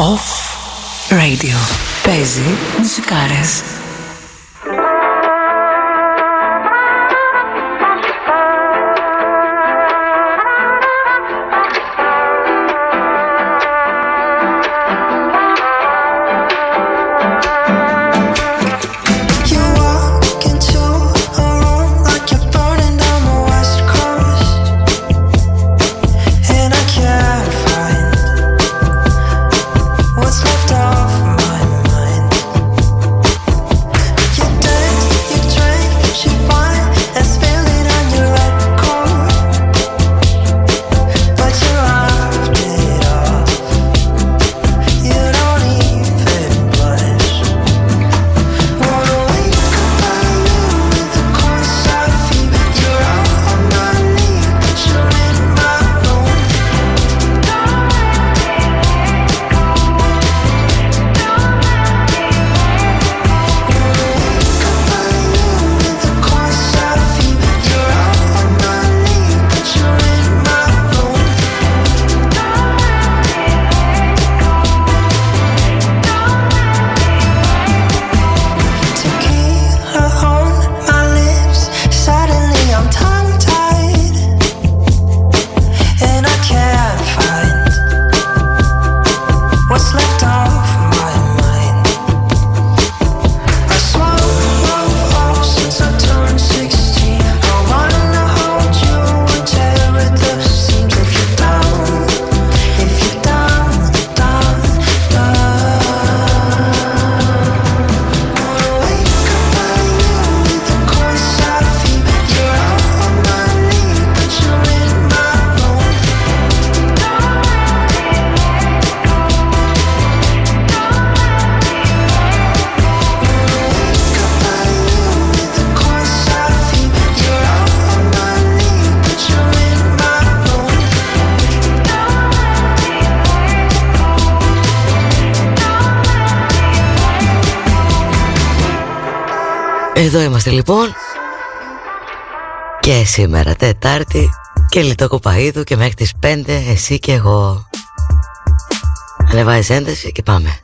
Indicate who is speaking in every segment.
Speaker 1: Off Radio. Παίζει μουσικάρες.
Speaker 2: Είμαστε λοιπόν Και σήμερα Τετάρτη Και λιτό κοπαίδου και μέχρι τις 5 Εσύ και εγώ. Ανεβάζεις ένταση και πάμε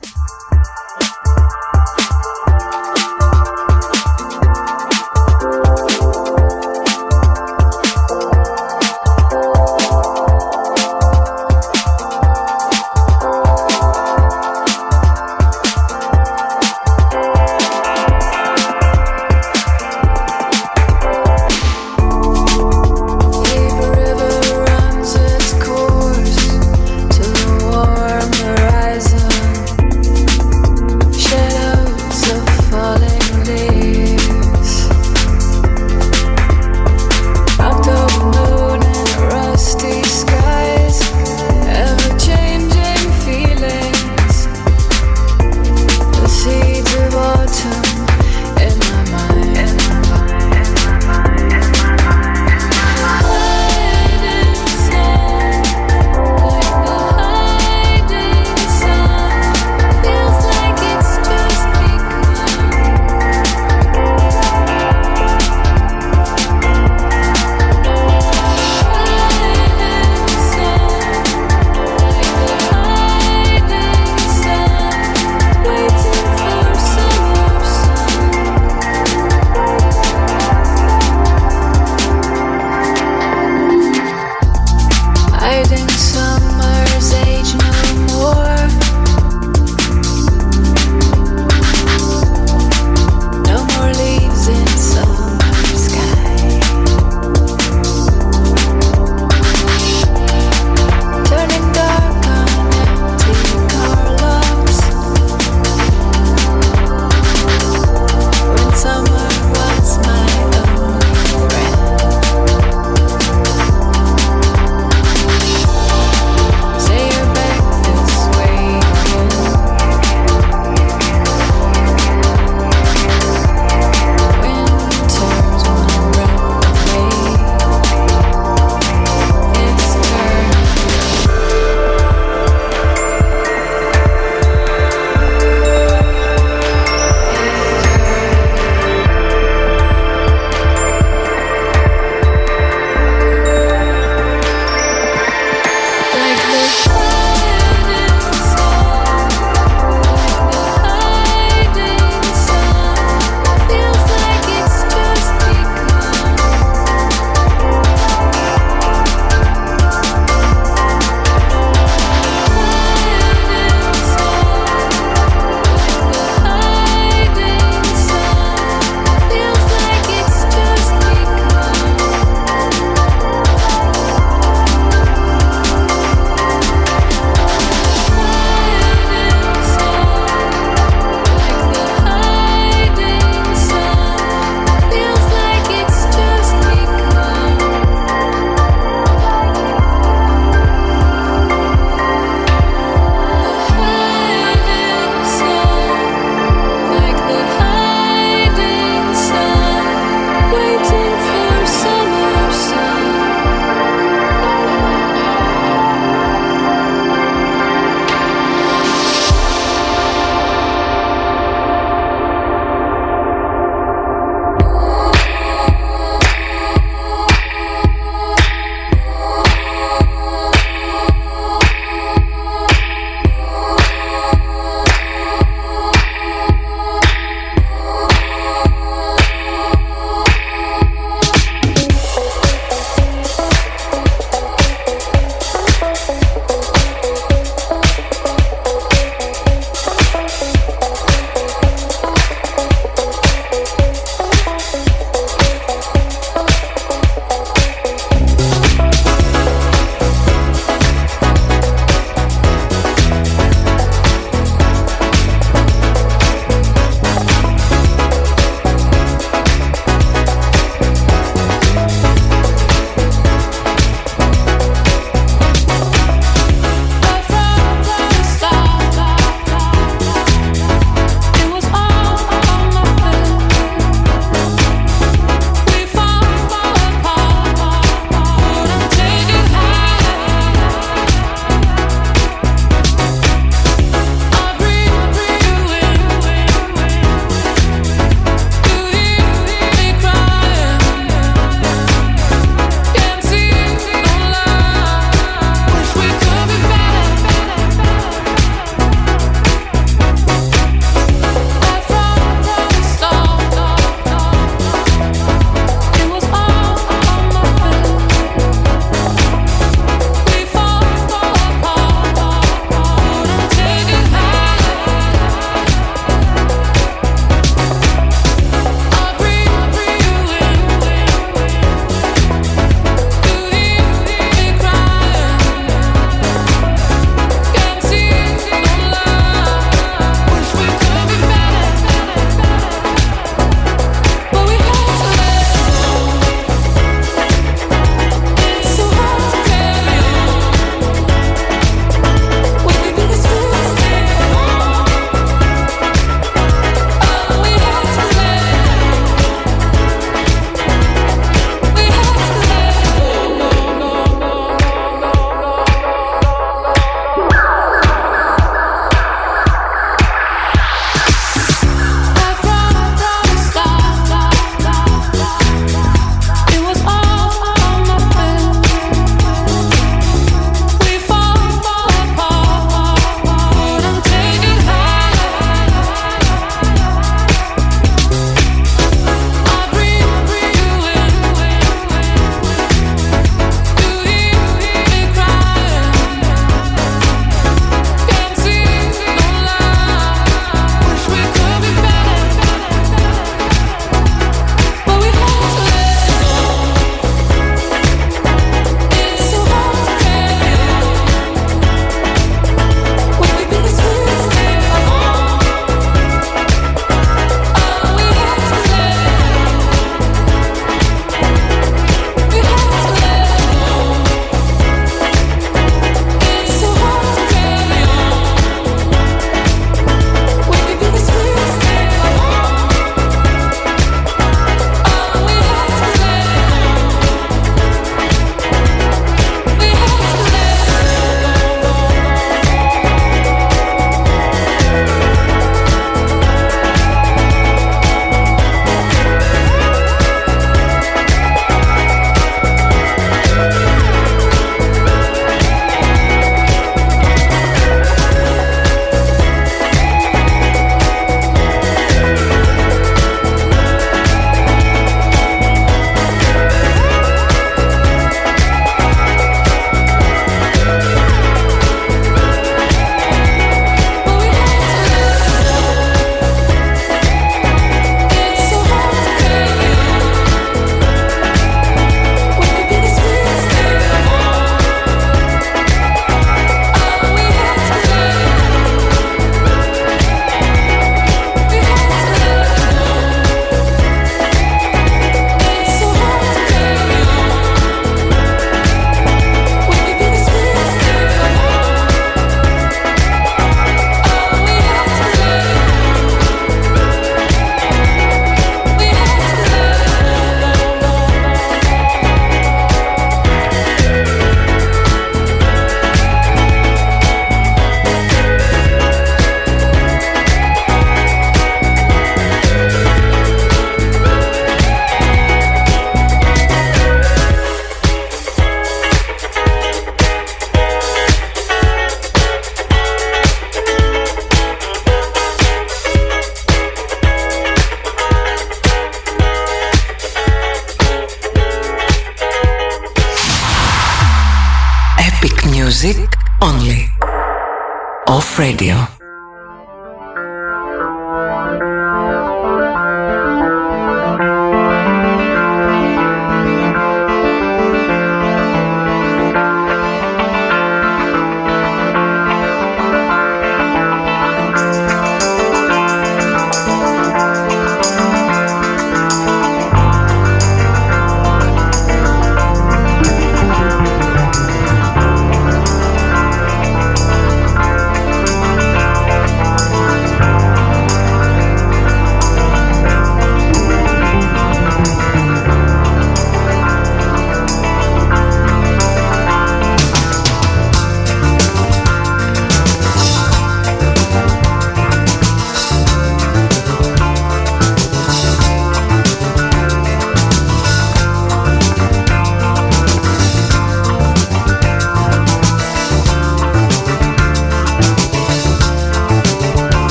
Speaker 1: Radio.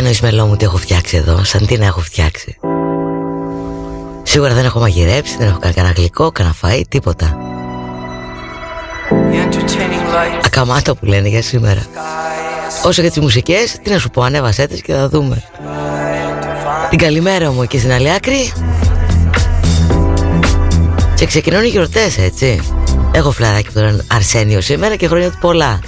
Speaker 2: Εννοείς μελό μου τι έχω φτιάξει εδώ Σαν τι να έχω φτιάξει; Σίγουρα δεν έχω μαγειρέψει Δεν έχω κάνει κανένα γλυκό, κανένα φαΐ, τίποτα. Ακαμάτο που λένε για σήμερα. Όσο για τις μουσικές Τι να σου πω ανέβασέ τις και θα δούμε.
Speaker 3: Την καλημέρα μου και στην άλλη άκρη. Και ξεκινούν οι γιορτές έτσι. Έχω φλαράκι από τον Αρσένιο σήμερα και χρόνια του πολλά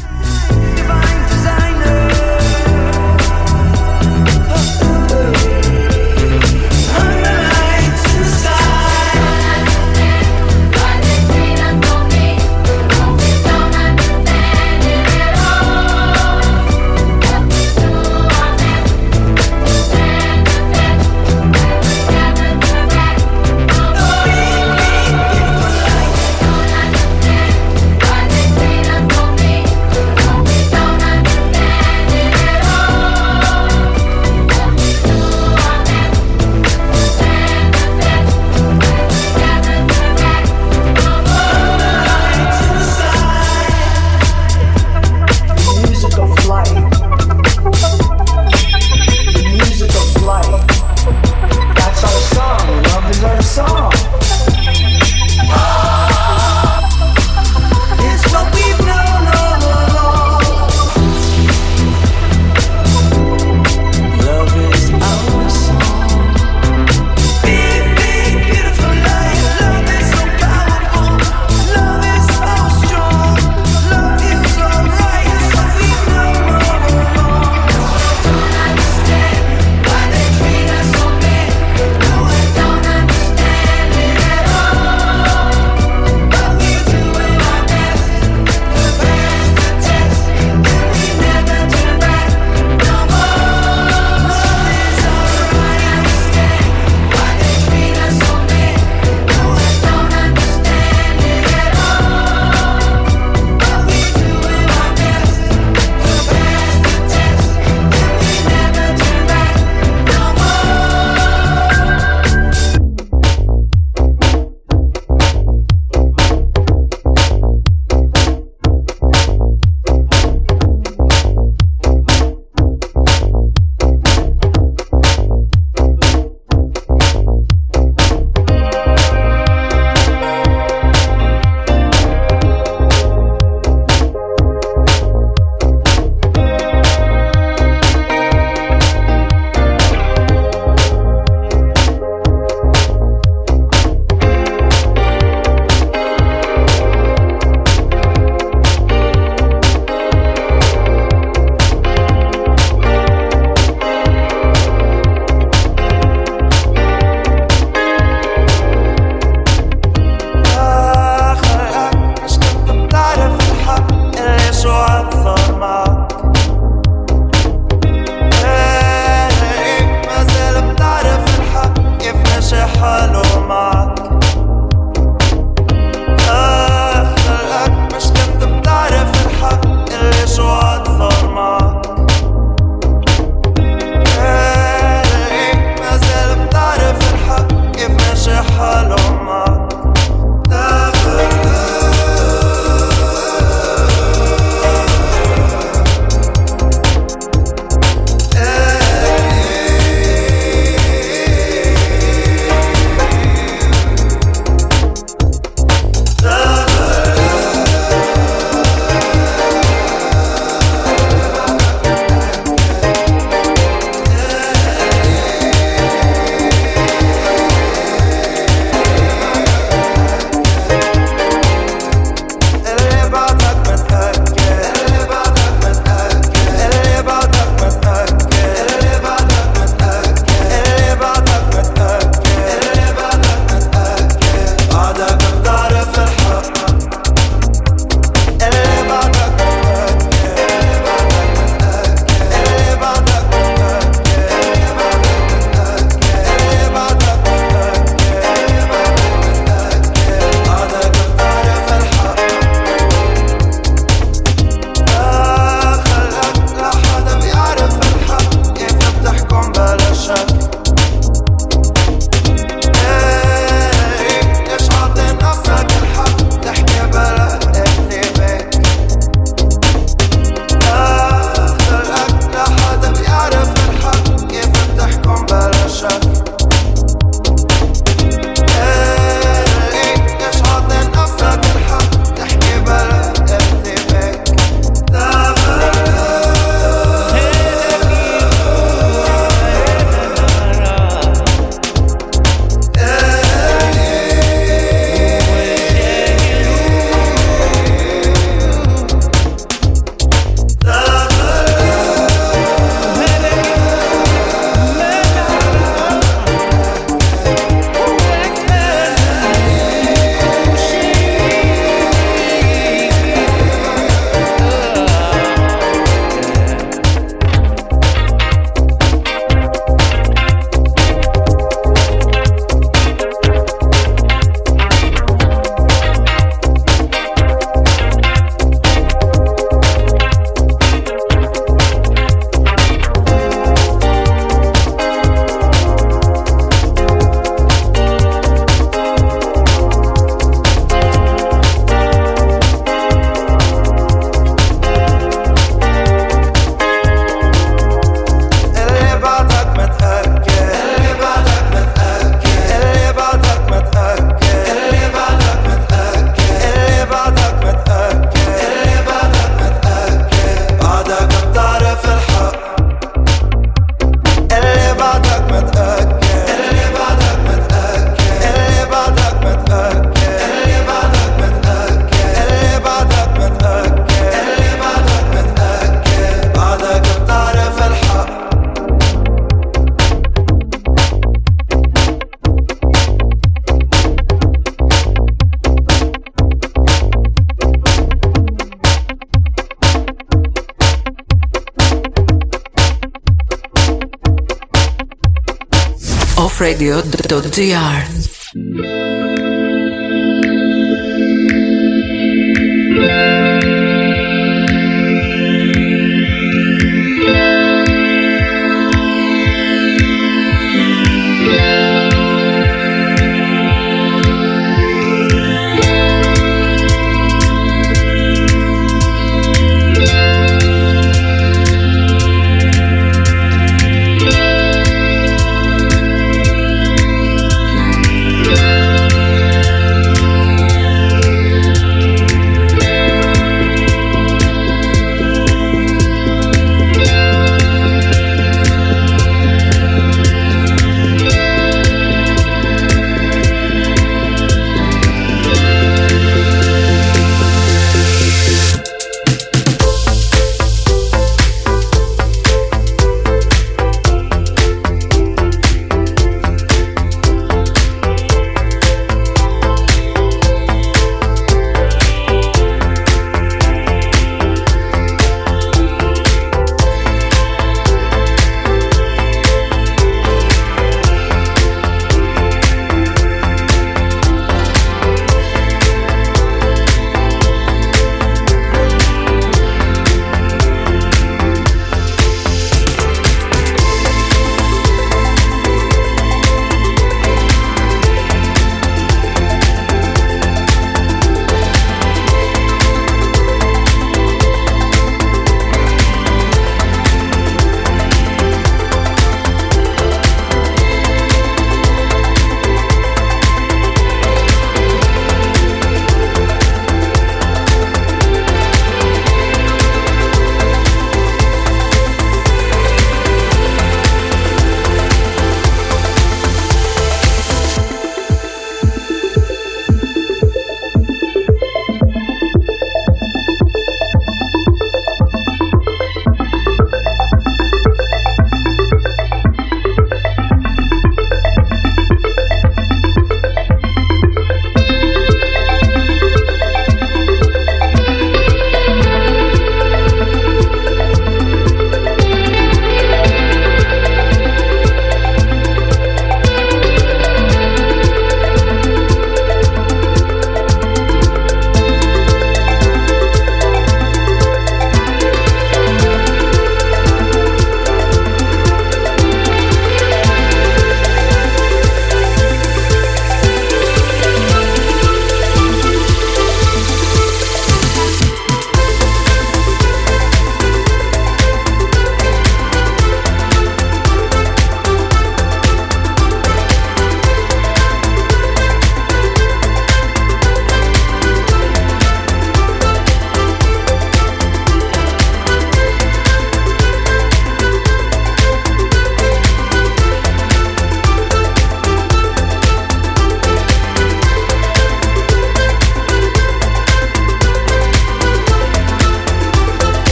Speaker 1: radio.gr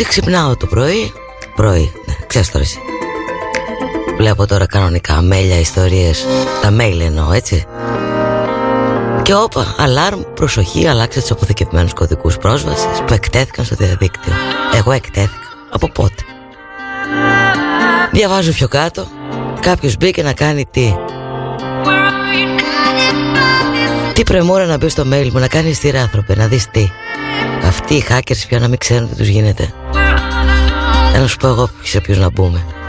Speaker 2: μεταξύ ξυπνάω το πρωί. Πρωί, ναι, ξέρεις τώρα εσύ. Βλέπω τώρα κανονικά μέλια, ιστορίες. Τα mail εννοώ, έτσι. Και όπα, αλάρμ, προσοχή Αλλάξτε τους αποθηκευμένους κωδικούς πρόσβασης Που εκτέθηκαν στο διαδίκτυο. Εγώ εκτέθηκα, από πότε; Διαβάζω πιο κάτω. Κάποιος μπήκε να κάνει τι. Τι πρεμούρα να μπει στο mail μου Να κάνεις τι άνθρωπε, να δεις τι. Αυτοί οι hackers πια να μην ξέρουν τι τους γίνεται Να σου πω εγώ σε ποιους να μπούμε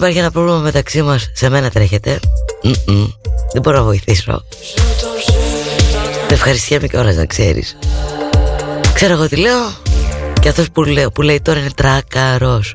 Speaker 2: υπάρχει ένα πρόβλημα μεταξύ μας, σε μένα τρέχετε. Δεν μπορώ να βοηθήσω. Δεν ευχαριστιέμαι κιόλας να ξέρεις. Ξέρω εγώ τι λέω. Και αυτός που, λέει, που λέει τώρα είναι τράκαρος.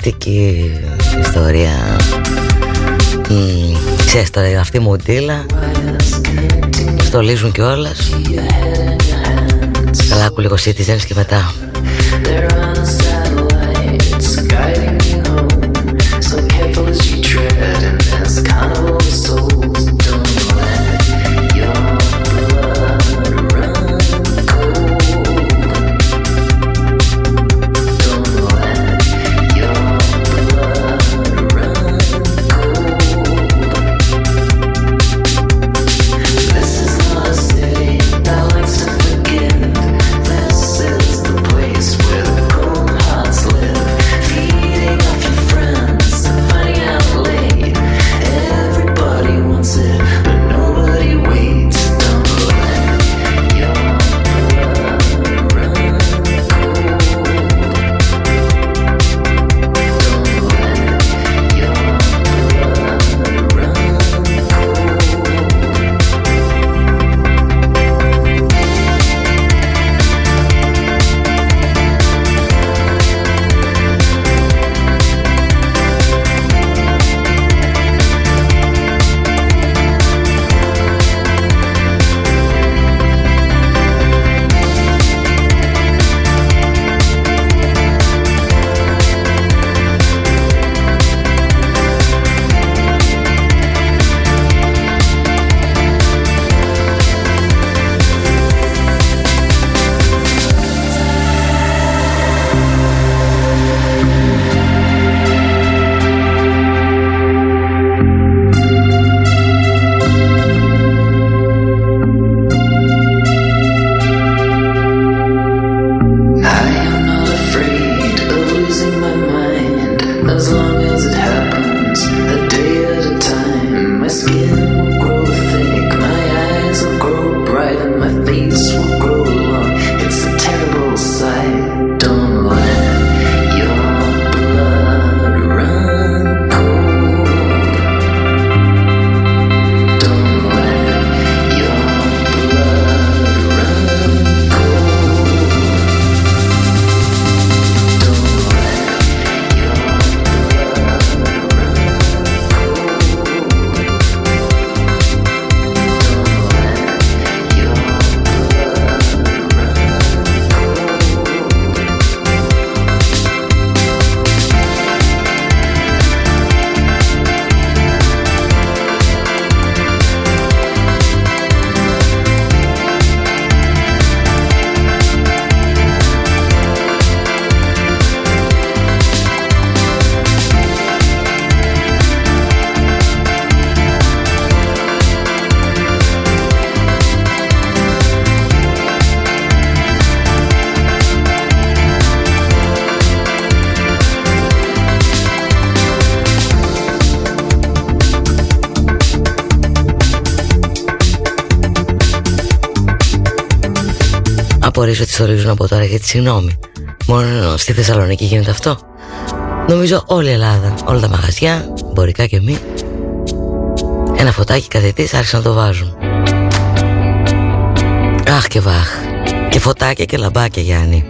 Speaker 4: Χριστουγεννιάτικη ιστορία. Ξέρεις τώρα αυτή μου τίλα Στολίζουν κιόλας. Καλά άκου λίγο Citizens και μετά απορρίσω ότι στορίζουν από τώρα γιατί συγγνώμη. Μόνο στη Θεσσαλονίκη γίνεται αυτό. Νομίζω όλη η Ελλάδα, όλα τα μαγαζιά, μπορικά και μη, ένα φωτάκι καθετής άρχισαν να το βάζουν. Αχ και βάχ. Και φωτάκια και λαμπάκια Γιάννη.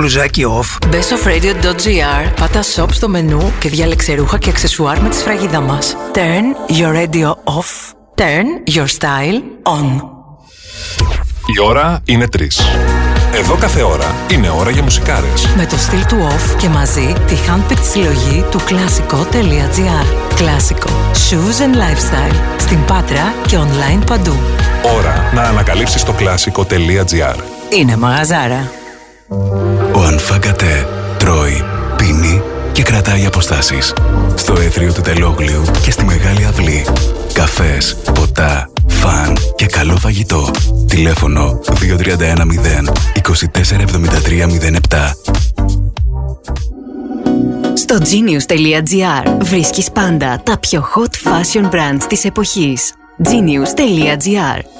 Speaker 5: Μπλουζάκι off?
Speaker 1: Μπε στο radio.gr, πάτα shop στο μενού και διάλεξε ρούχα και αξεσουάρ με τη σφραγίδα μας. Turn your radio off. Turn your style on.
Speaker 6: Η ώρα είναι 3. Εδώ κάθε ώρα είναι ώρα για μουσικάρες.
Speaker 1: Με το στυλ του off και μαζί τη handpicked συλλογή του κλασικό.gr. Κλασικό. Shoes and lifestyle. Στην Πάτρα και online παντού.
Speaker 6: Ώρα να ανακαλύψεις το κλασικό.gr.
Speaker 1: Είναι μαγαζάρα.
Speaker 7: Και κρατάει αποστάσεις. Στο έθριο του Τελόγλιου και στη Μεγάλη Αυλή. Καφές, ποτά, φαν και καλό φαγητό. Τηλέφωνο 2310 247307.
Speaker 8: Στο genius.gr βρίσκεις πάντα τα πιο hot fashion brands της εποχής. genius.gr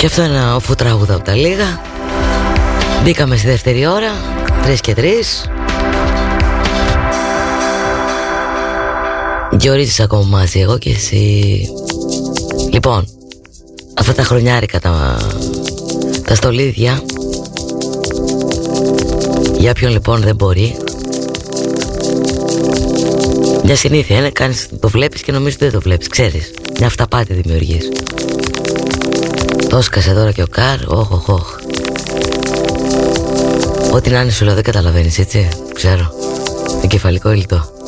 Speaker 2: Και αυτό είναι ένα όφου τραγούδα από τα λίγα. Μπήκαμε στη δεύτερη ώρα, τρεις και τρεις. Γιορίζεις ακόμα μαζί εγώ και εσύ Λοιπόν, αυτά τα χρονιάρικα τα, τα στολίδια για ποιον λοιπόν δεν μπορεί Μια συνήθεια είναι κάνεις, το βλέπεις και νομίζεις ότι δεν το βλέπεις Ξέρεις, μια αυταπάτη δημιουργείς Το σκασε τώρα και ο Καρ, όχ, όχ, όχ. Ό,τι να είναι σου λέω δεν καταλαβαίνεις έτσι. Ξέρω, εγκεφαλικό ήλτο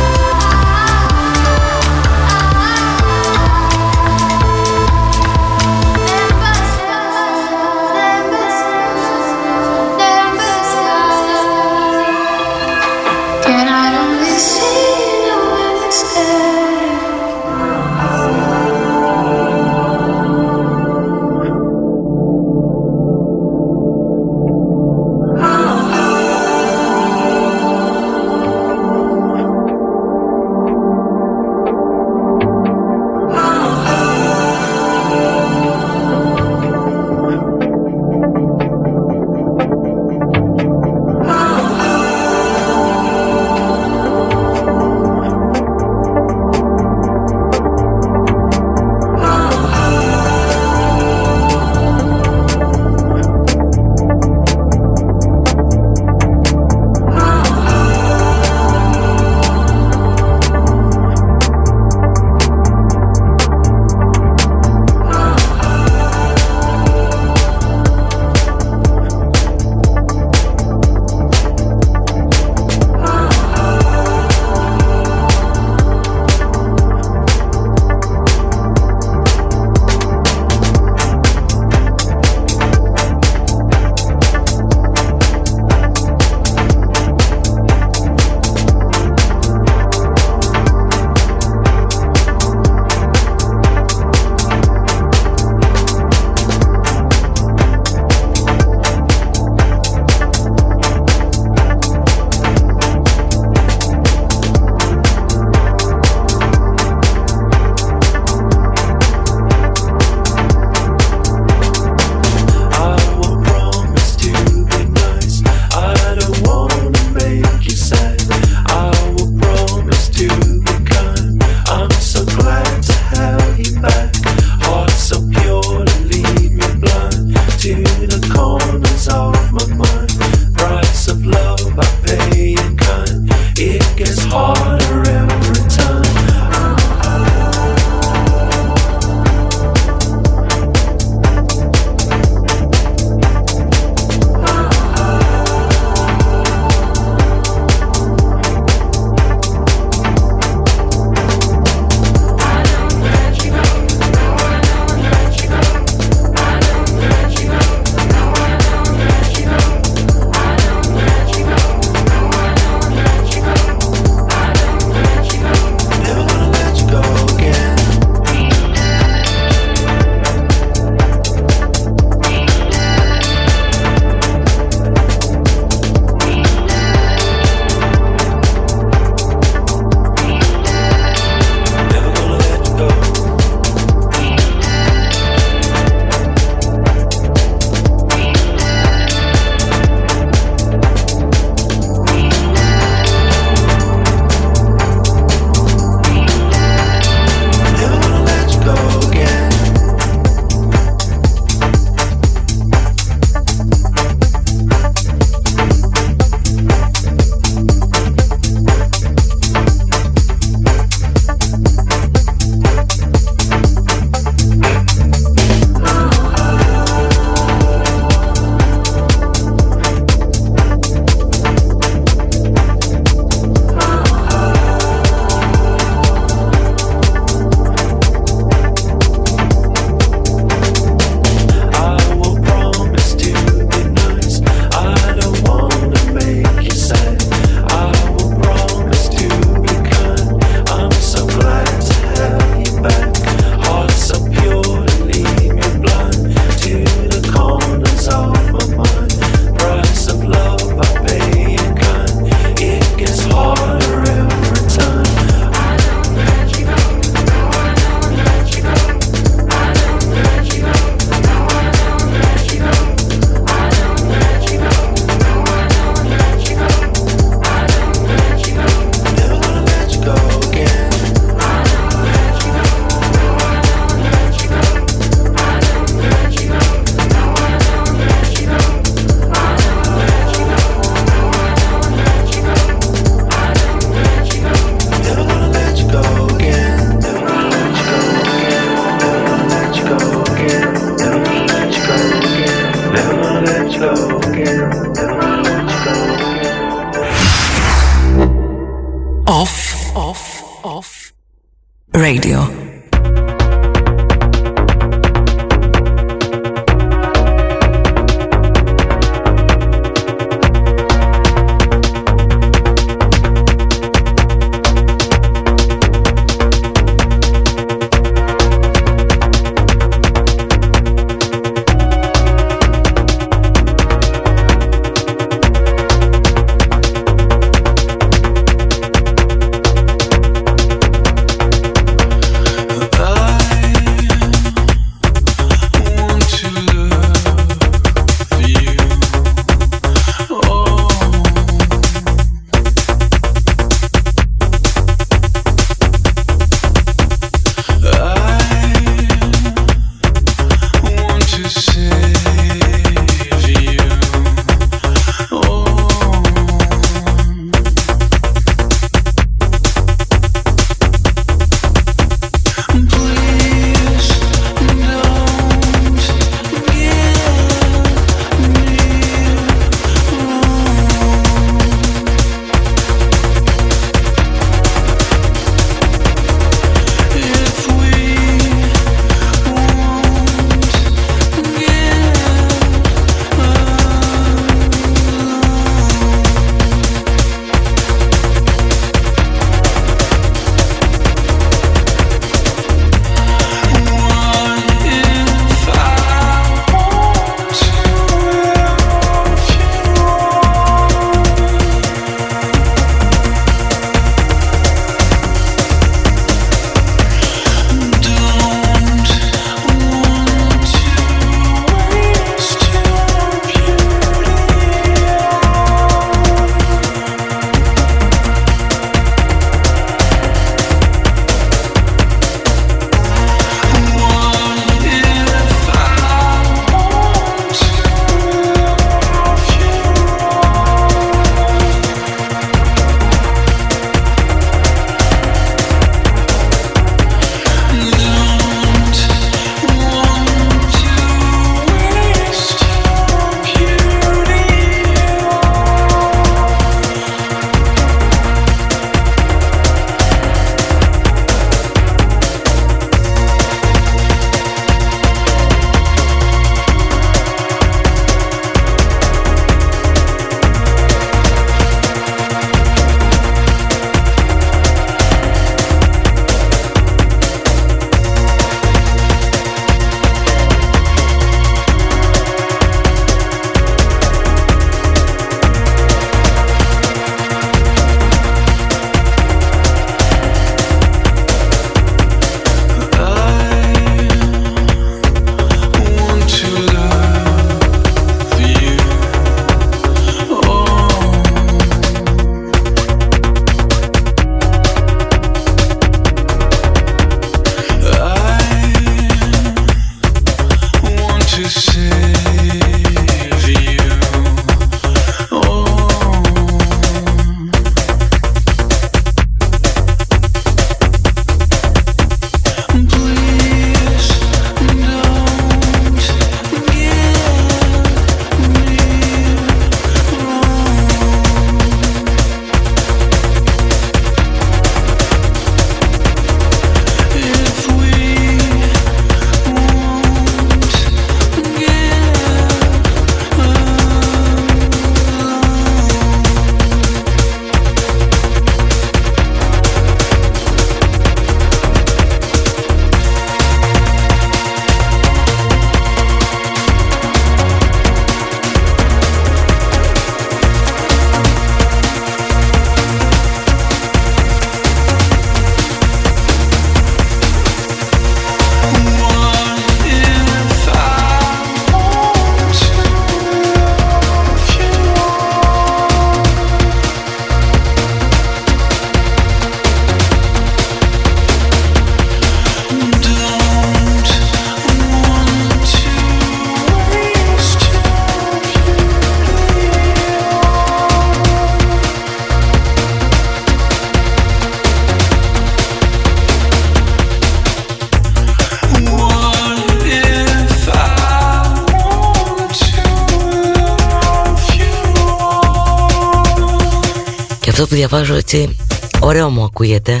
Speaker 9: διαβάζω έτσι ωραίο μου ακούγεται.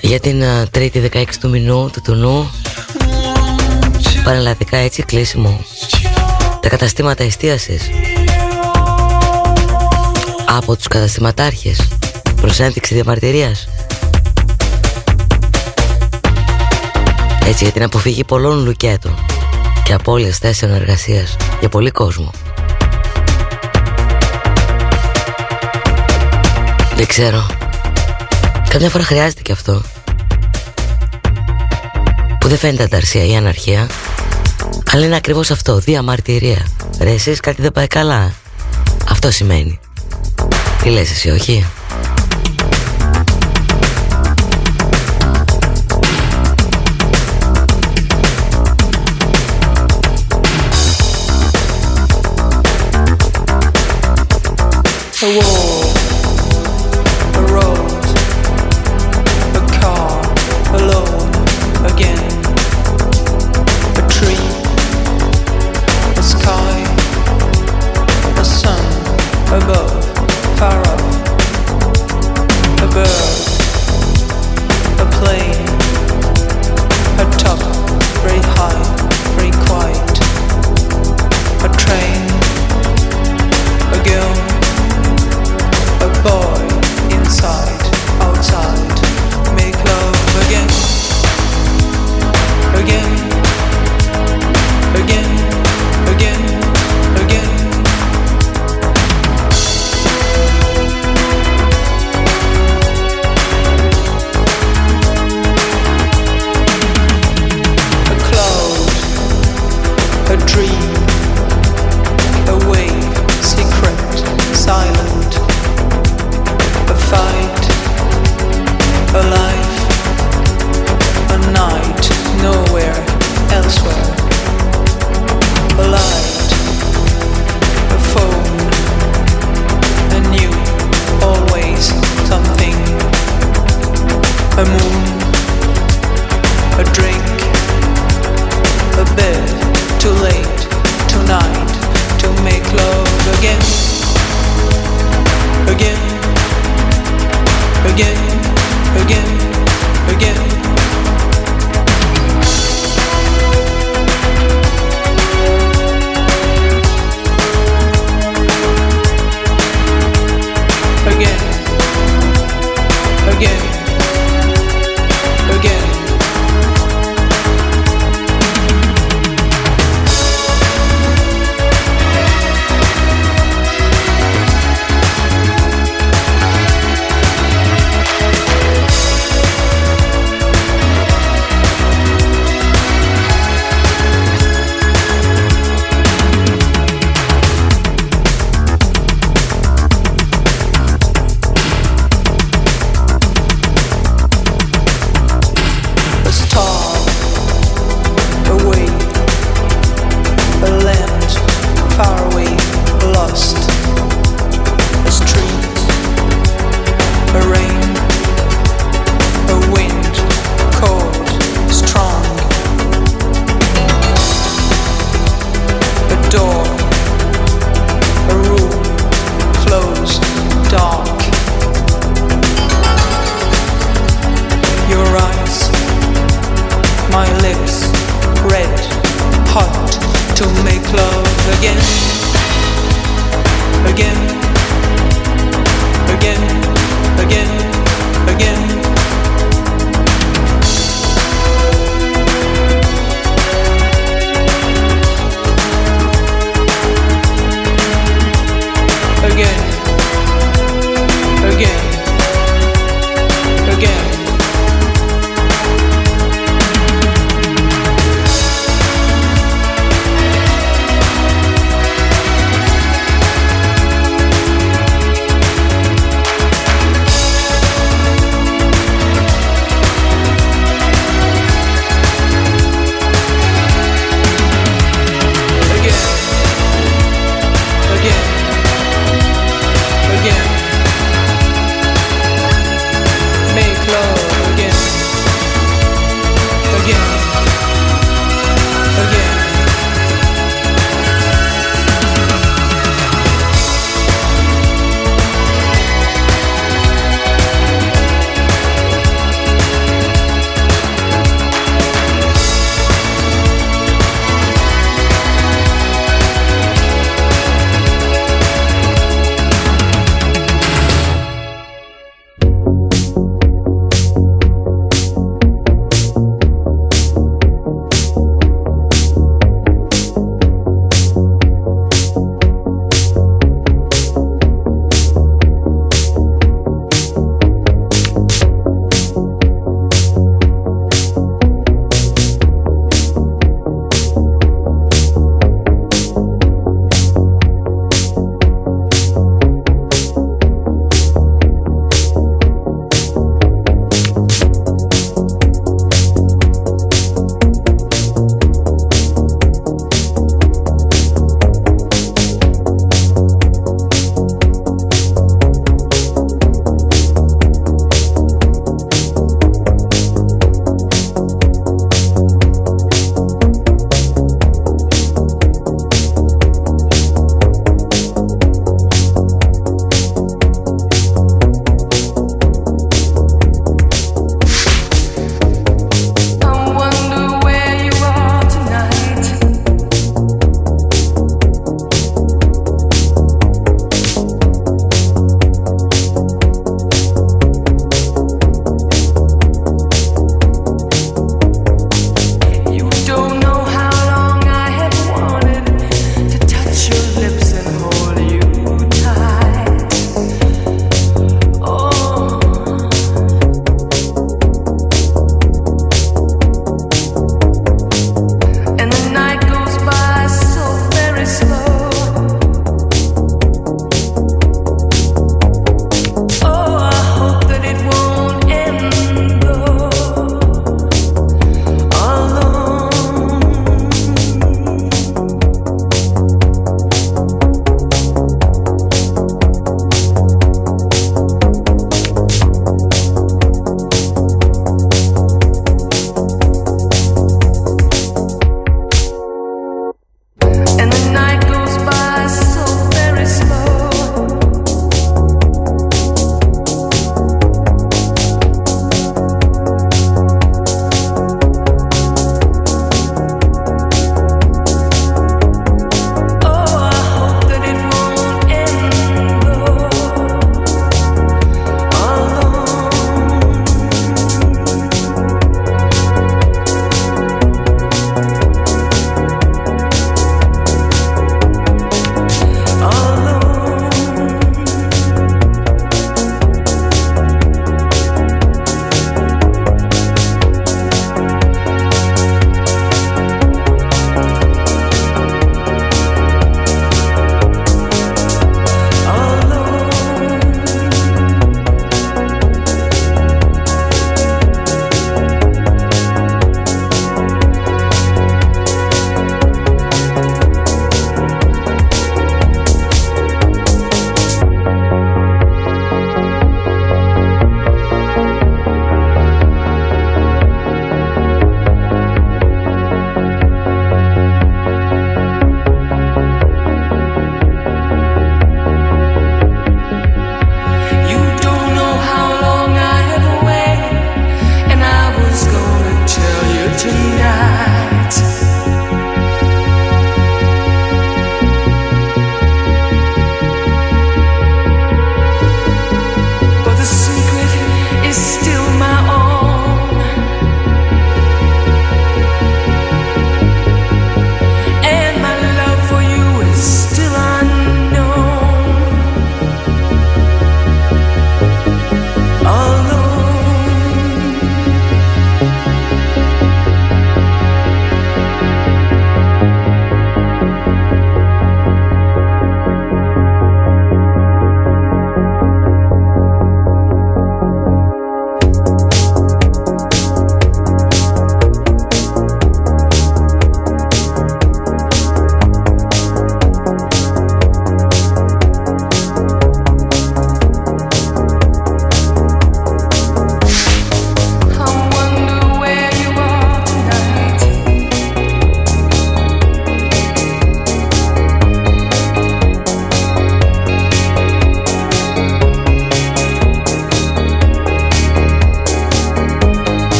Speaker 9: Για την uh, τρίτη 16 του μηνού του τουνού. Πανελλαδικά έτσι κλείσιμο. Τα καταστήματα εστίασης. Από τους καταστηματάρχες. Προς ένδειξη διαμαρτυρίας. Έτσι για την αποφυγή πολλών λουκέτων Και απώλειας θέσεων εργασίας Για πολύ κόσμο Δεν ξέρω. Καμιά φορά χρειάζεται και αυτό. Που δεν φαίνεται ανταρσία ή αναρχία. Αλλά είναι ακριβώς αυτό Διαμαρτυρία. Ρε εσείς κάτι δεν πάει καλά. Αυτό σημαίνει. Τι λες εσύ όχι;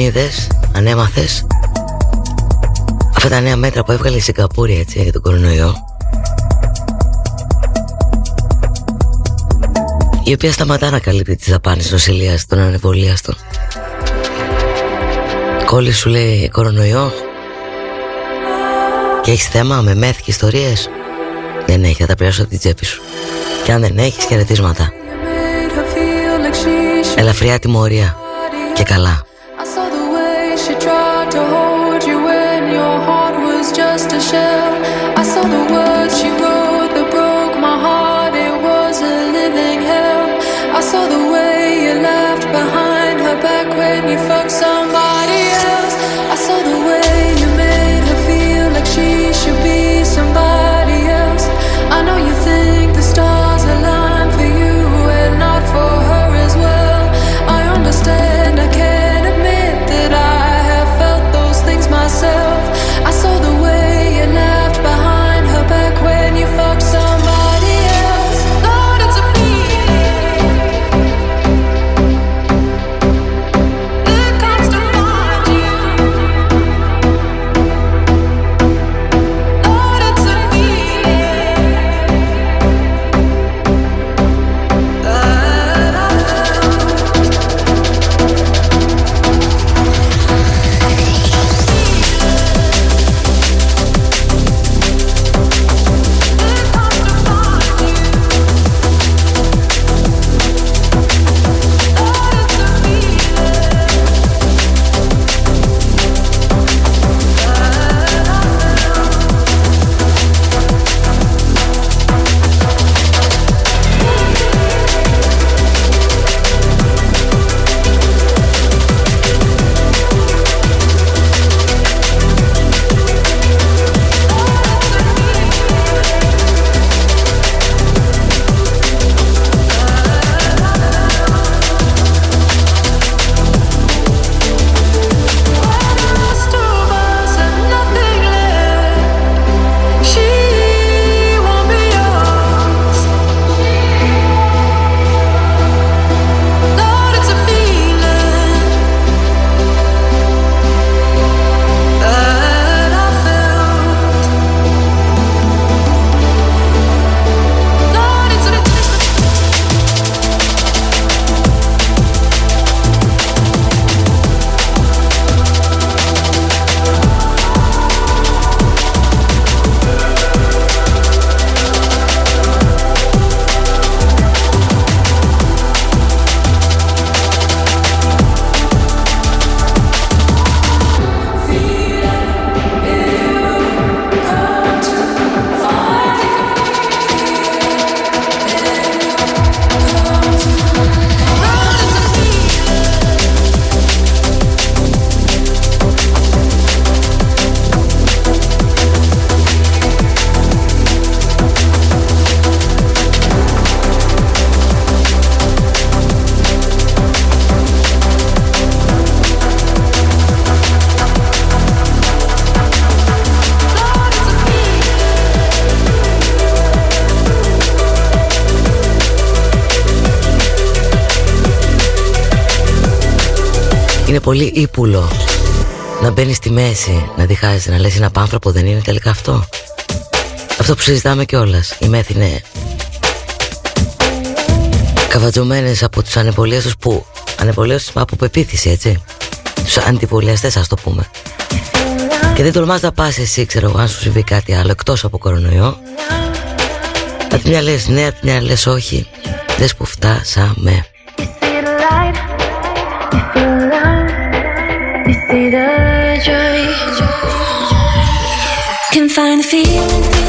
Speaker 10: Δεν ξέρω αν είδες, αν έμαθες Αυτά τα νέα μέτρα που έβγαλε η Σιγκαπούρη έτσι για τον κορονοϊό η οποία σταματά να καλύπτει τις δαπάνες νοσηλείας των ανεβολίαστων. Κόλλης σου λέει κορονοϊό και έχεις θέμα με μεθ και ιστορίες. Δεν έχει, θα τα πληρώσω από την τσέπη σου. Και αν δεν έχεις χαιρετίσματα. Ελαφριά τιμωρία και καλά. Πολύ ύπουλο να μπαίνεις στη μέση, να διχάζεις, να λες ένα πάνθρωπο δεν είναι τελικά αυτό. Αυτό που συζητάμε κιόλας. Οι μέθη είναι καβατζωμένες από τους ανεβολίαστους που ανεβολίαστους από πεποίθηση έτσι. Τους αντιβολιαστές ας το πούμε. Και δεν τολμάς να πας εσύ ξέρω αν σου συμβεί κάτι άλλο εκτός από κορονοϊό. Απ' τη μια λες ναι, απ' τη μια λες όχι. Δες που φτάσαμε. Can find the feeling.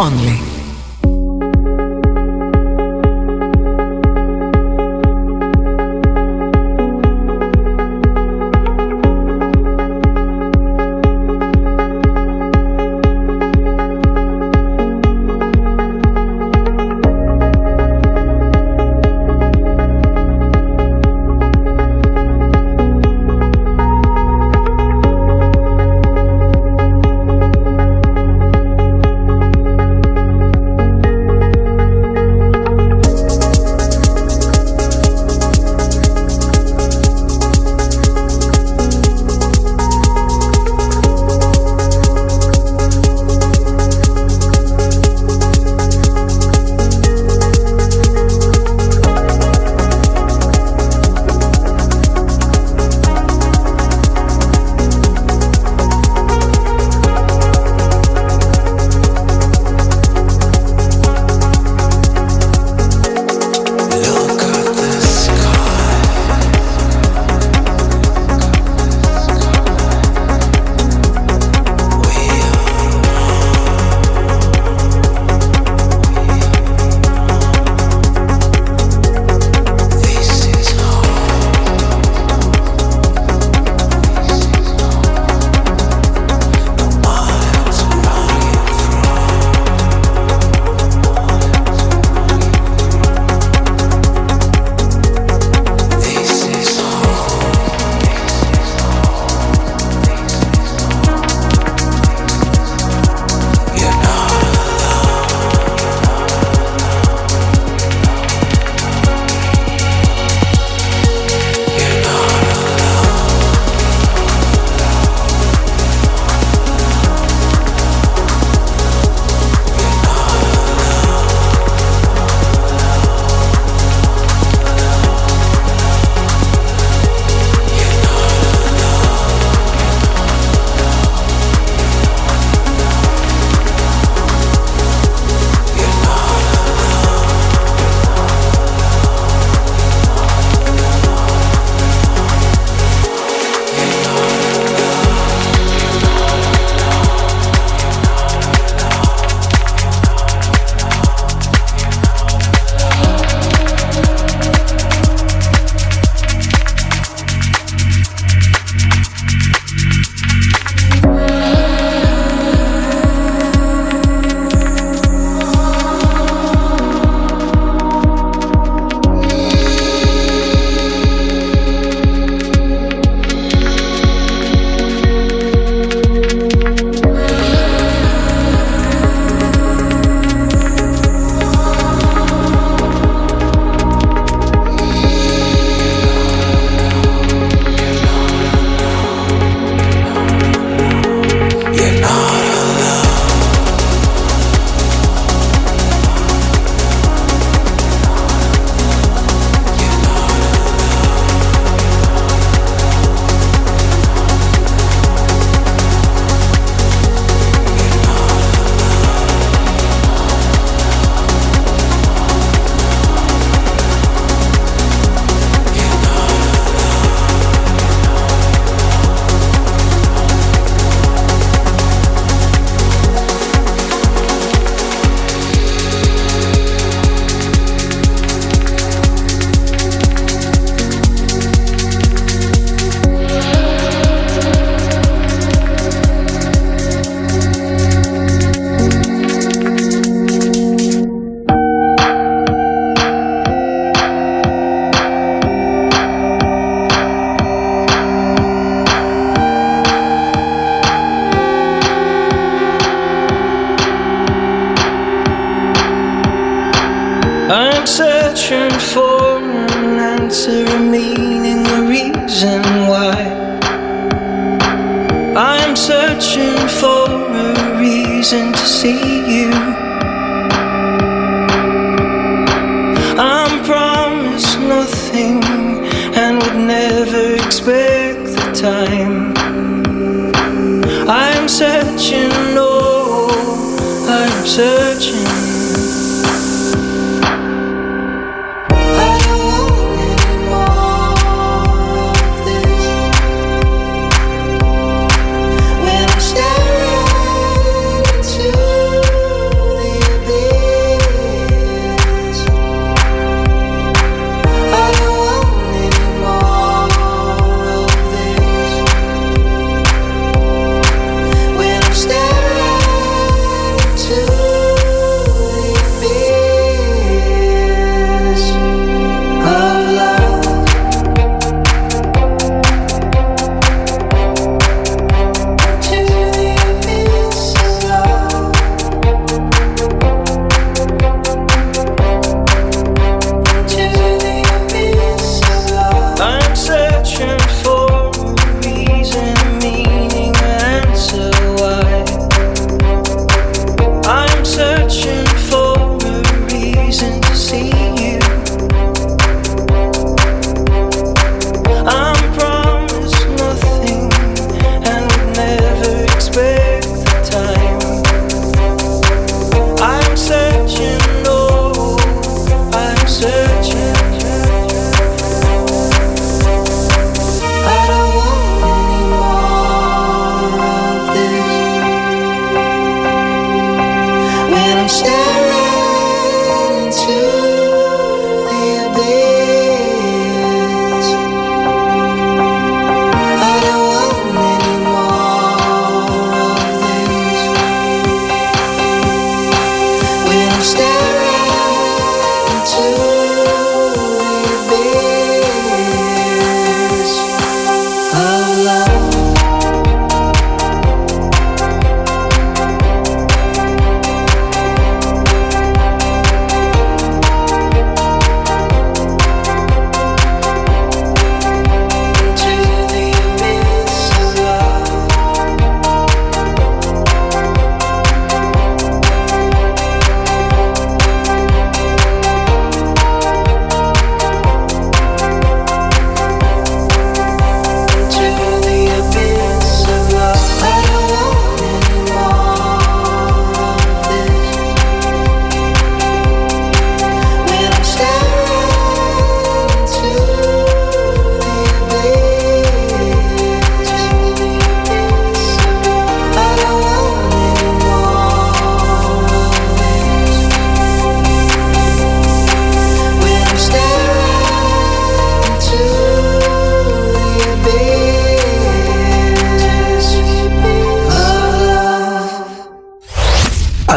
Speaker 1: Only.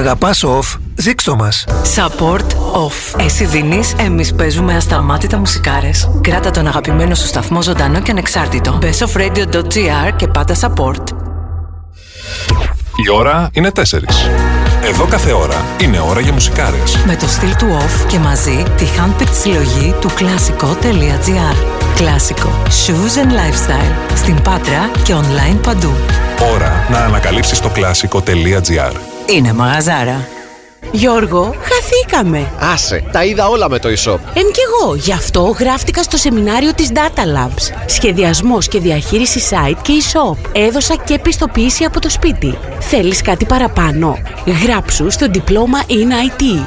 Speaker 11: Αγαπάς off, δείξτο μας.
Speaker 5: Support off. Εσύ δίνεις, εμείς παίζουμε ασταμάτητα μουσικάρες. Κράτα τον αγαπημένο σου σταθμό ζωντανό και ανεξάρτητο. bestofradio.gr και πάντα support.
Speaker 6: Η ώρα είναι 4. Εδώ κάθε ώρα είναι ώρα για μουσικάρες.
Speaker 5: Με το στυλ του off και μαζί τη handpicked συλλογή του κλασικό.gr. Κλασικό. Shoes and lifestyle. Στην Πάτρα και online παντού.
Speaker 6: Ώρα να ανακαλύψεις το κλασικό.gr.
Speaker 5: Είναι μαγαζάρα.
Speaker 12: Γιώργο, χαθήκαμε.
Speaker 13: Άσε, τα είδα όλα με το e-shop.
Speaker 12: Εμ κι εγώ, γι' αυτό γράφτηκα στο σεμινάριο της Data Labs. Σχεδιασμός και διαχείριση site και e-shop. Έδωσα και επιστοποίηση από το σπίτι. Θέλεις κάτι παραπάνω; Γράψου στο διπλώμα in IT.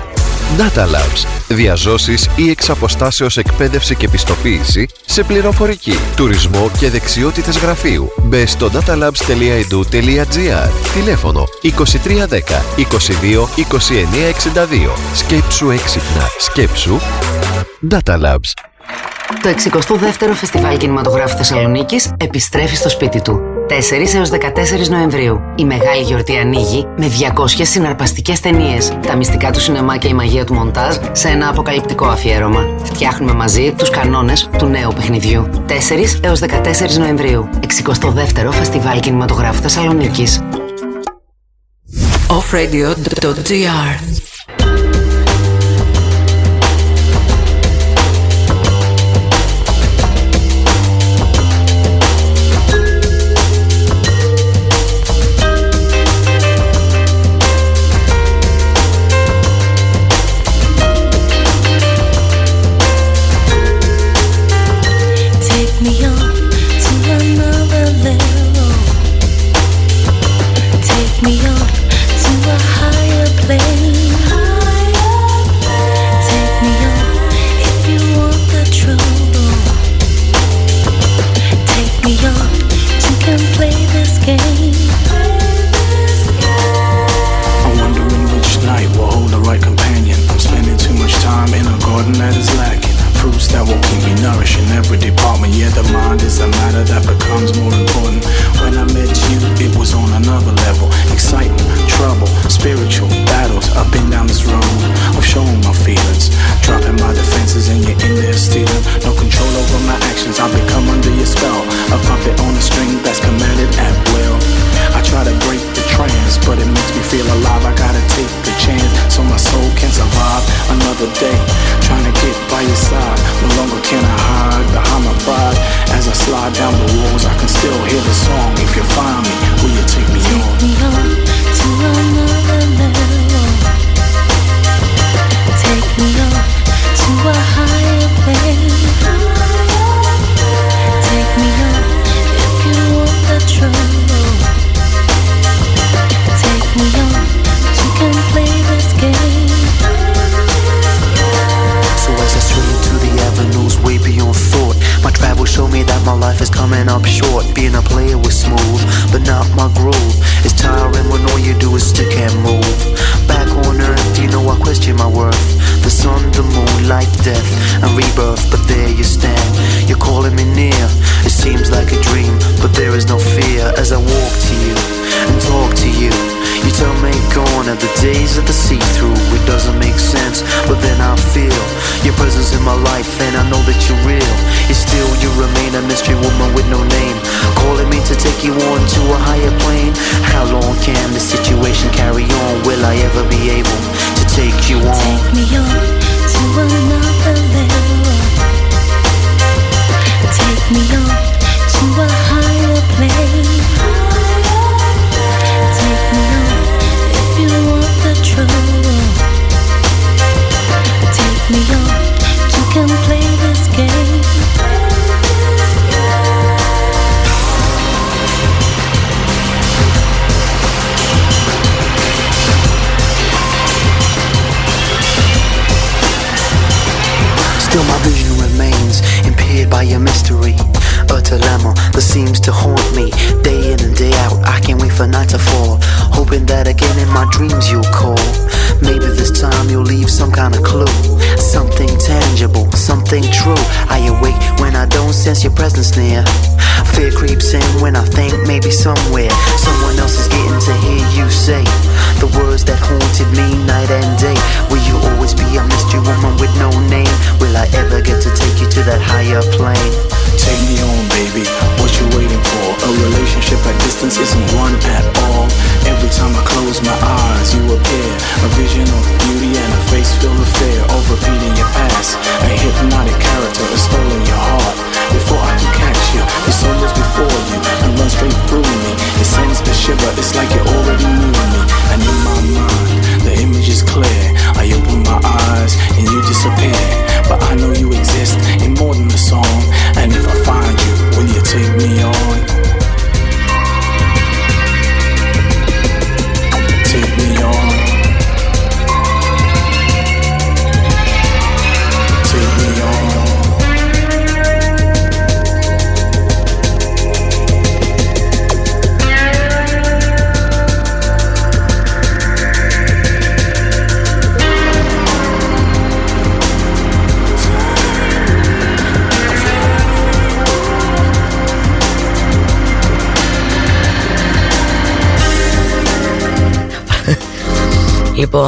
Speaker 13: Data Labs Διαζώσεις ή εξ αποστάσεως εκπαίδευση και πιστοποίηση σε πληροφορική, τουρισμό και δεξιότητες γραφείου. Μπε στο datalabs.edu.gr Τηλέφωνο 2310 22 2962 62 Σκέψου έξυπνα. Σκέψου Data Labs.
Speaker 14: Το 62ο Φεστιβάλ Κινηματογράφου Θεσσαλονίκης επιστρέφει στο σπίτι του. 4 έως 14 Νοεμβρίου. Η μεγάλη γιορτή ανοίγει με 200 συναρπαστικές ταινίες, τα μυστικά του σινεμά και η μαγεία του μοντάζ σε ένα αποκαλυπτικό αφιέρωμα. Φτιάχνουμε μαζί τους κανόνες του νέου παιχνιδιού. 4 έως 14 Νοεμβρίου. 62ο Φεστιβάλ Κινηματογράφου Θεσσαλονίκης.
Speaker 15: Off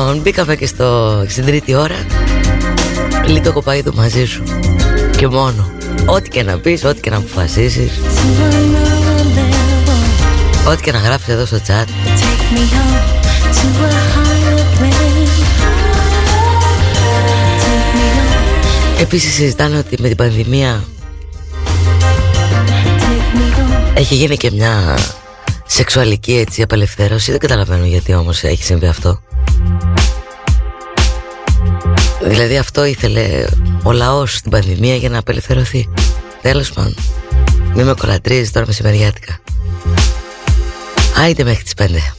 Speaker 3: Λοιπόν, μπήκαμε και στο, στην τρίτη ώρα. Λίτο κοπαίδου μαζί σου. Και μόνο. Ό,τι και να πεις ό,τι και να αποφασίσεις. Ό,τι και να γράψεις εδώ στο chat. Επίσης συζητάνε ότι με την πανδημία έχει γίνει και μια σεξουαλική έτσι απελευθέρωση. Δεν καταλαβαίνω γιατί όμως έχει συμβεί αυτό. Δηλαδή αυτό ήθελε ο λαός στην πανδημία για να απελευθερωθεί. Τέλος πάντων, μην με κολατρίζει τώρα μεσημεριάτικα. Άϊτε μέχρι τις
Speaker 16: 5.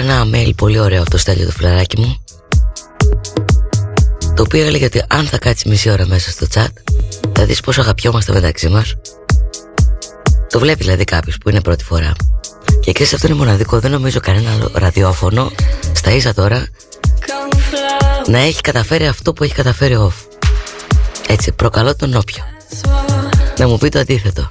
Speaker 16: Πήρα ένα mail πολύ ωραίο από το Στέλιο το φιλαράκι μου το οποίο έλεγε ότι αν θα κάτσει μισή ώρα μέσα στο chat θα δεις πόσο αγαπιόμαστε μεταξύ μας. Το βλέπει δηλαδή κάποιος που είναι πρώτη φορά. Και ξέρεις αυτό είναι μοναδικό Δεν νομίζω κανένα άλλο ραδιόφωνο Στα ίσα τώρα Να έχει καταφέρει αυτό που έχει καταφέρει off. Έτσι προκαλώ τον όποιο. Να μου πει το αντίθετο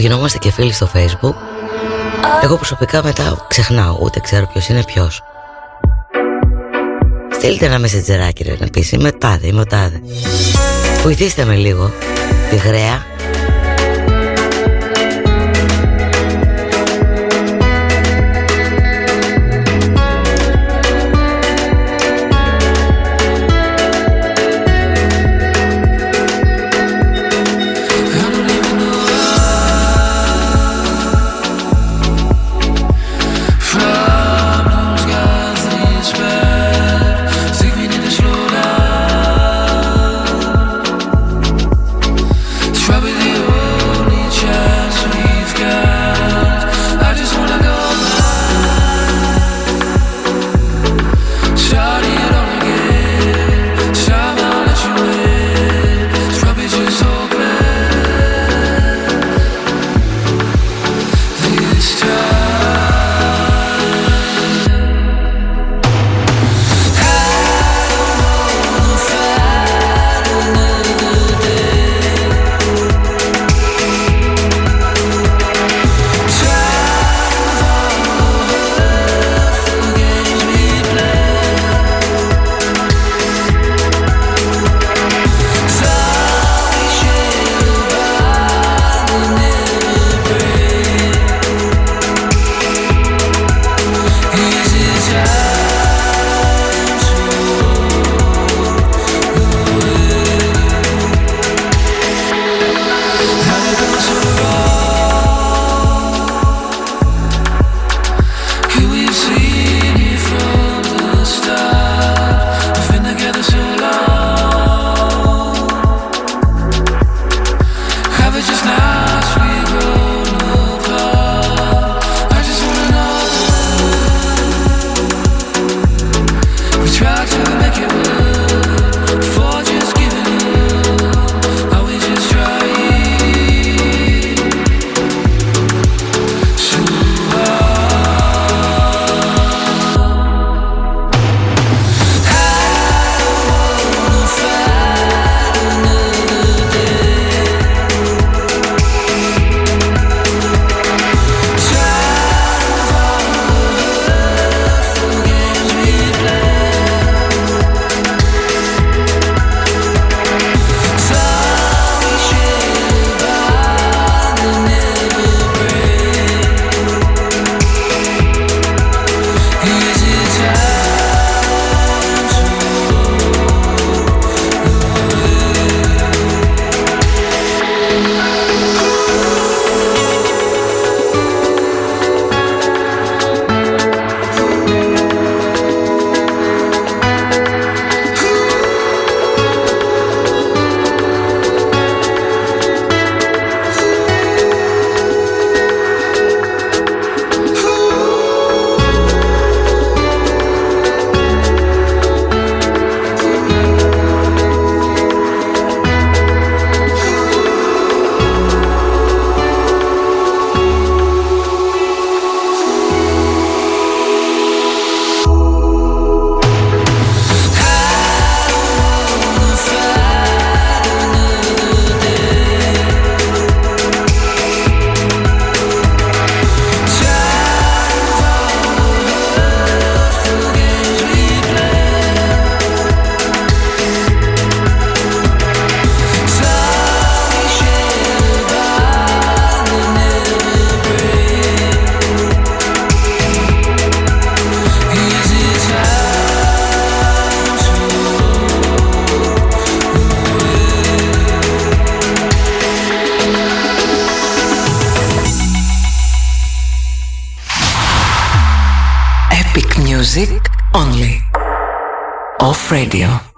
Speaker 2: που γινόμαστε και φίλοι στο facebook. Εγώ προσωπικά μετά ξεχνάω ούτε ξέρω ποιος είναι ποιος. Στείλτε ένα μεσεντζεράκι ρε, να πεις είμαι ο τάδε, είμαι τάδε Βοηθήστε με λίγο τη γραία.
Speaker 1: Radio.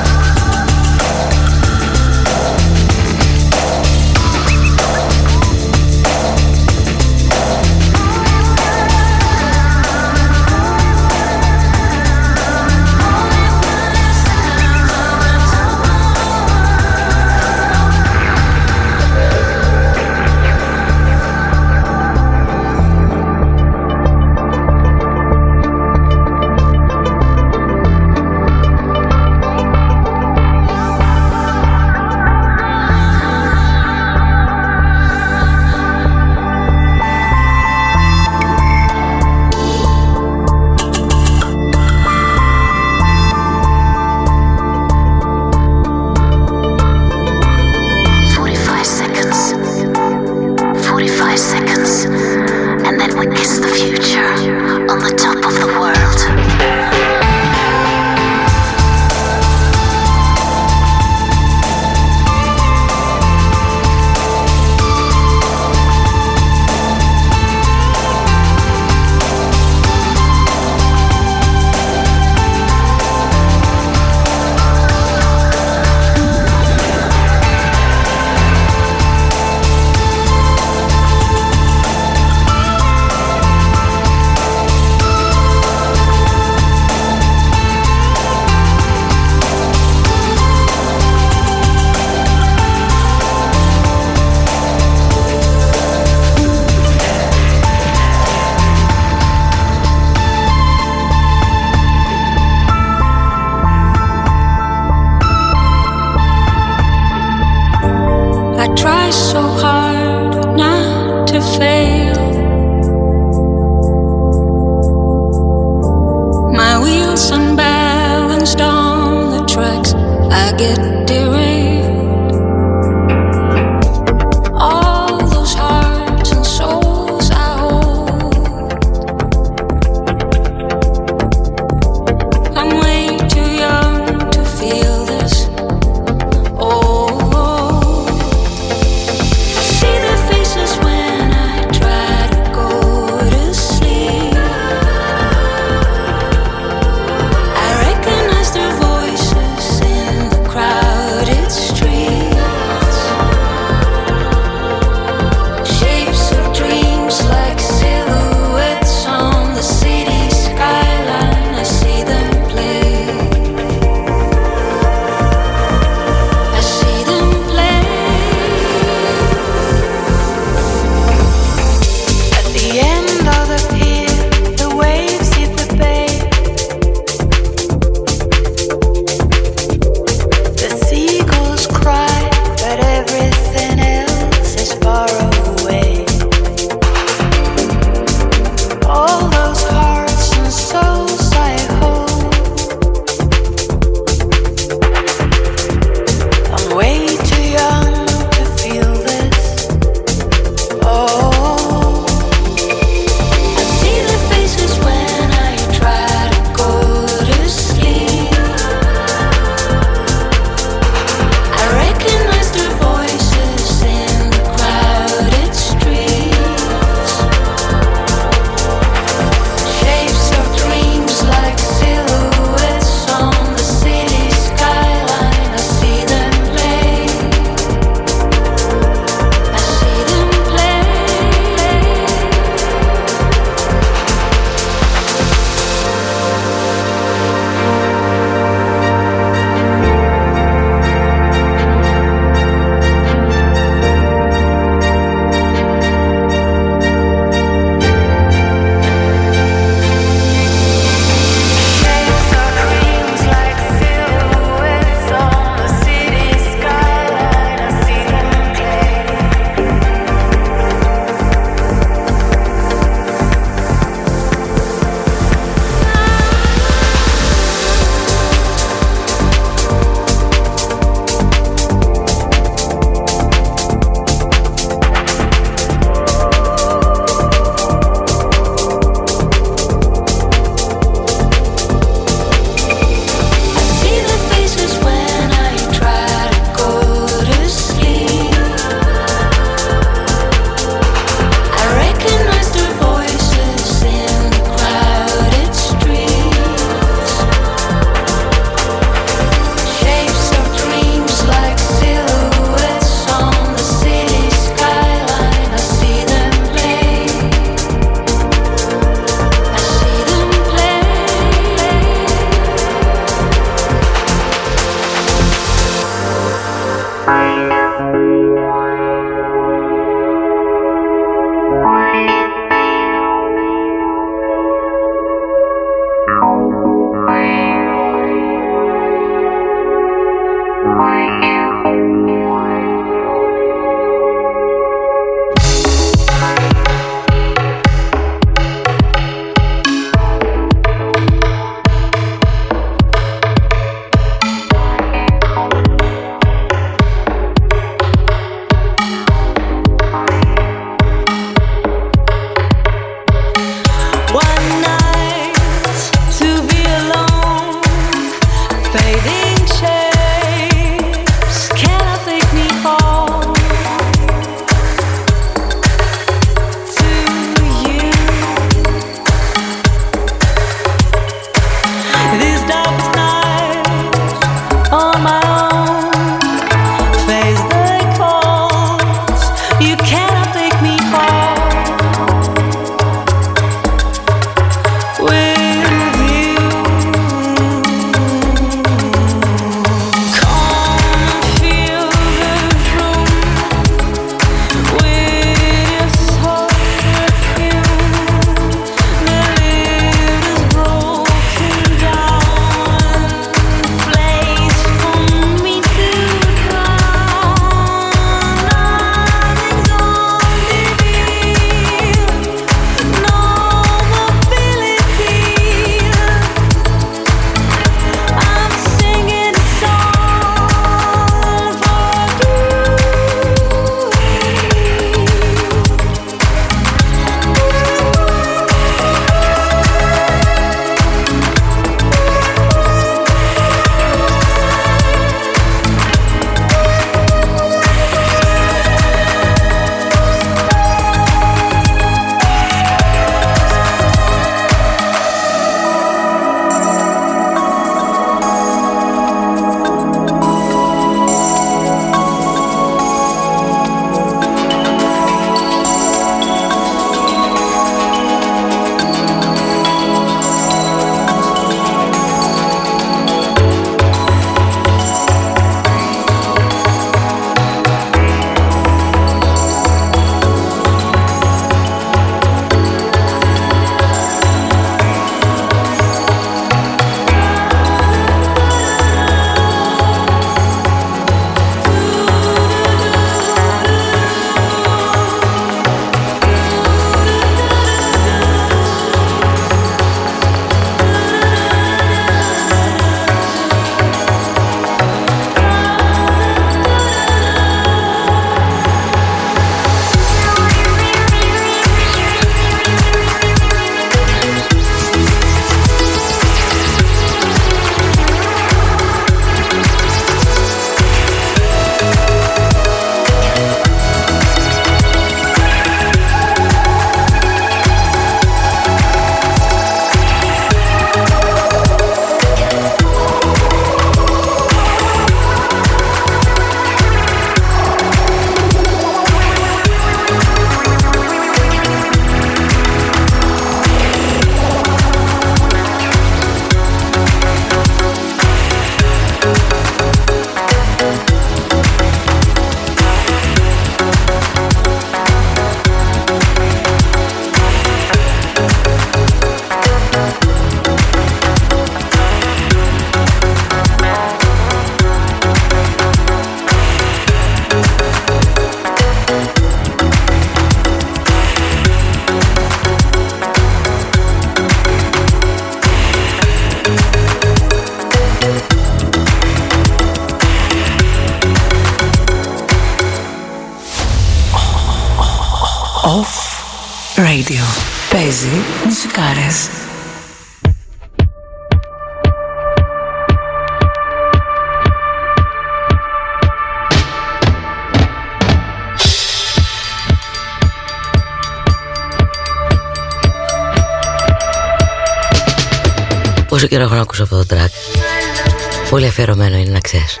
Speaker 2: Texas.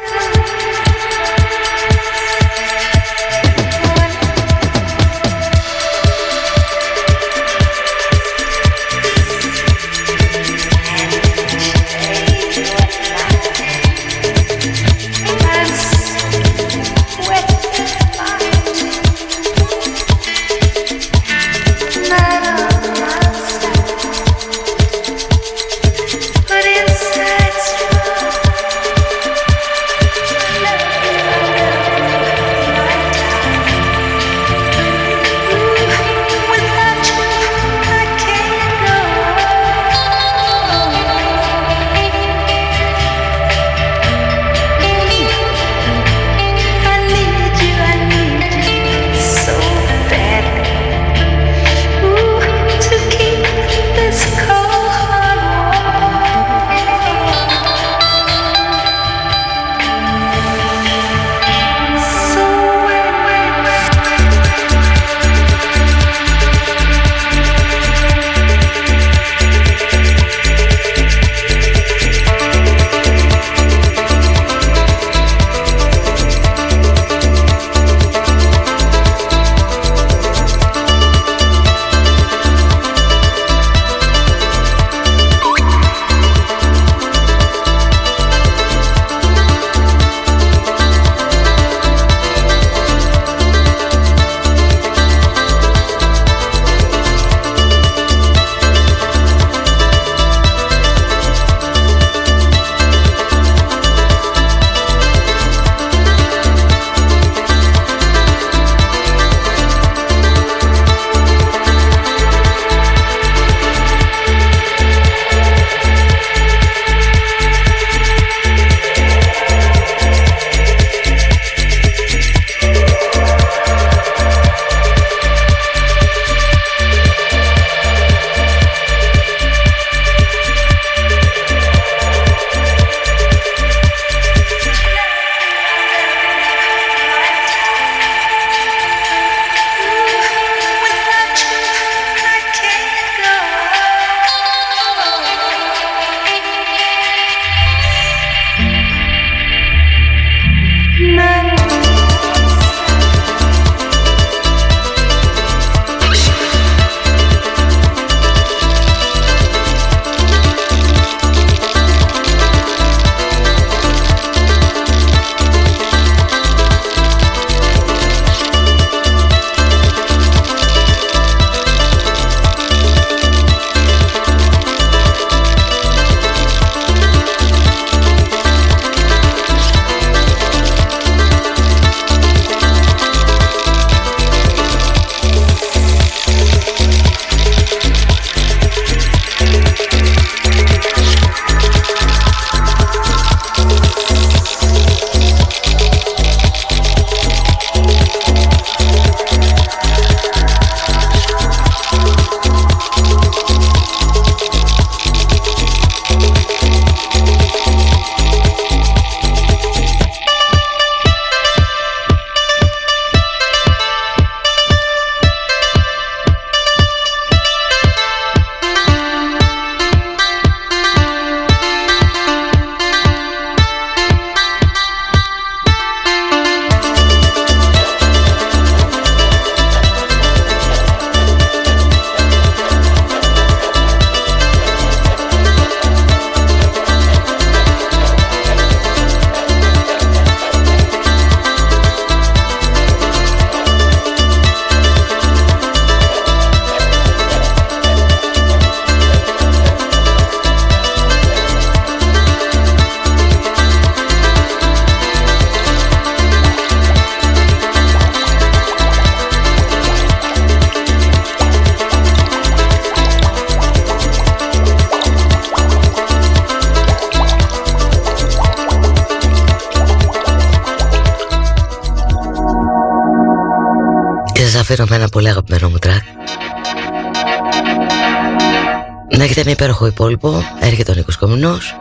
Speaker 2: Έχετε ένα υπέροχο υπόλοιπο. Έρχεται ο Νίκος Κομινός.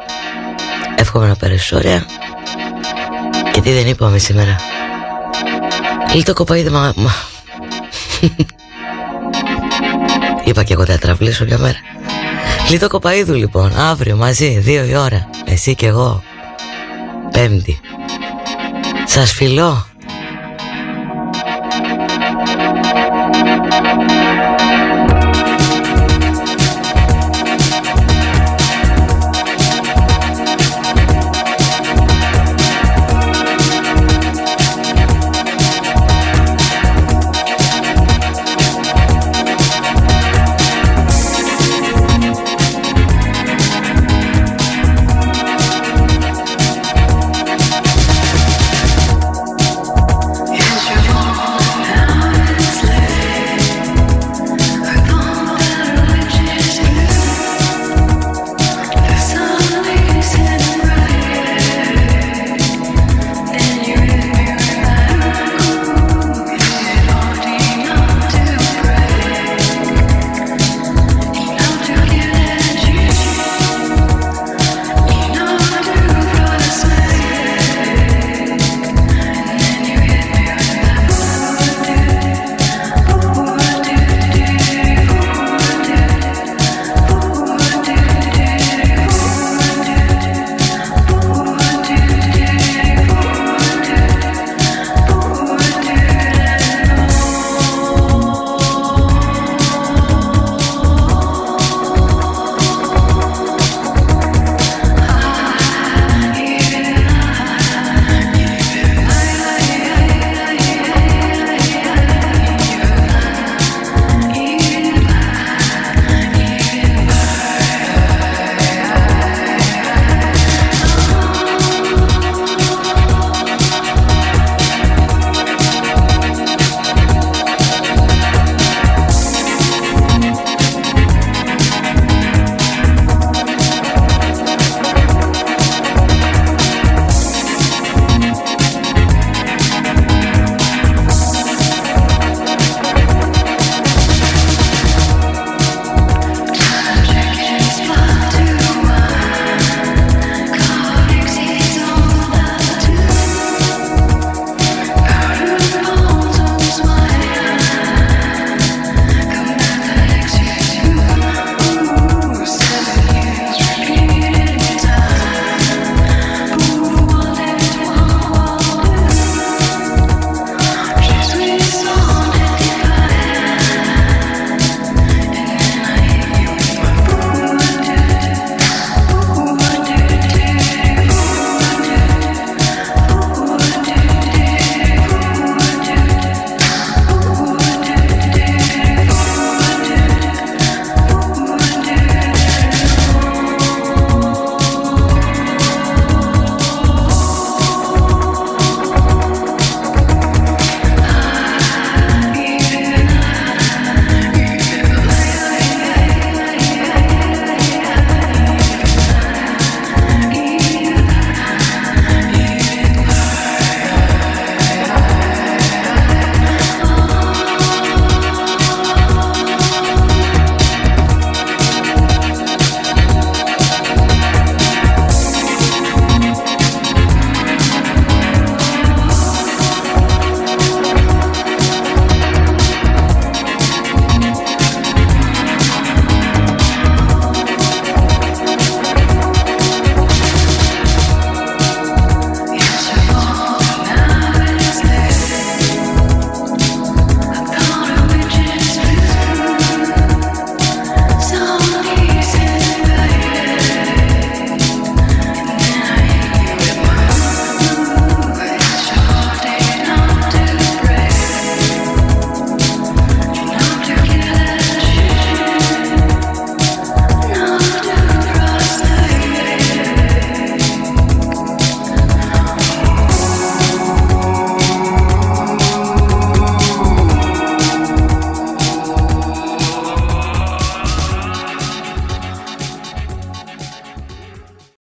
Speaker 2: Εύχομαι να πέρασεις ωραία. Και τι δεν είπαμε σήμερα. Λίτο κοπαίδι μα... μα... Είπα και εγώ θα τραυλίσω μια μέρα. Λίτο κοπαίδου λοιπόν, αύριο μαζί, δύο η ώρα. Εσύ και εγώ. Πέμπτη. Σας φιλώ.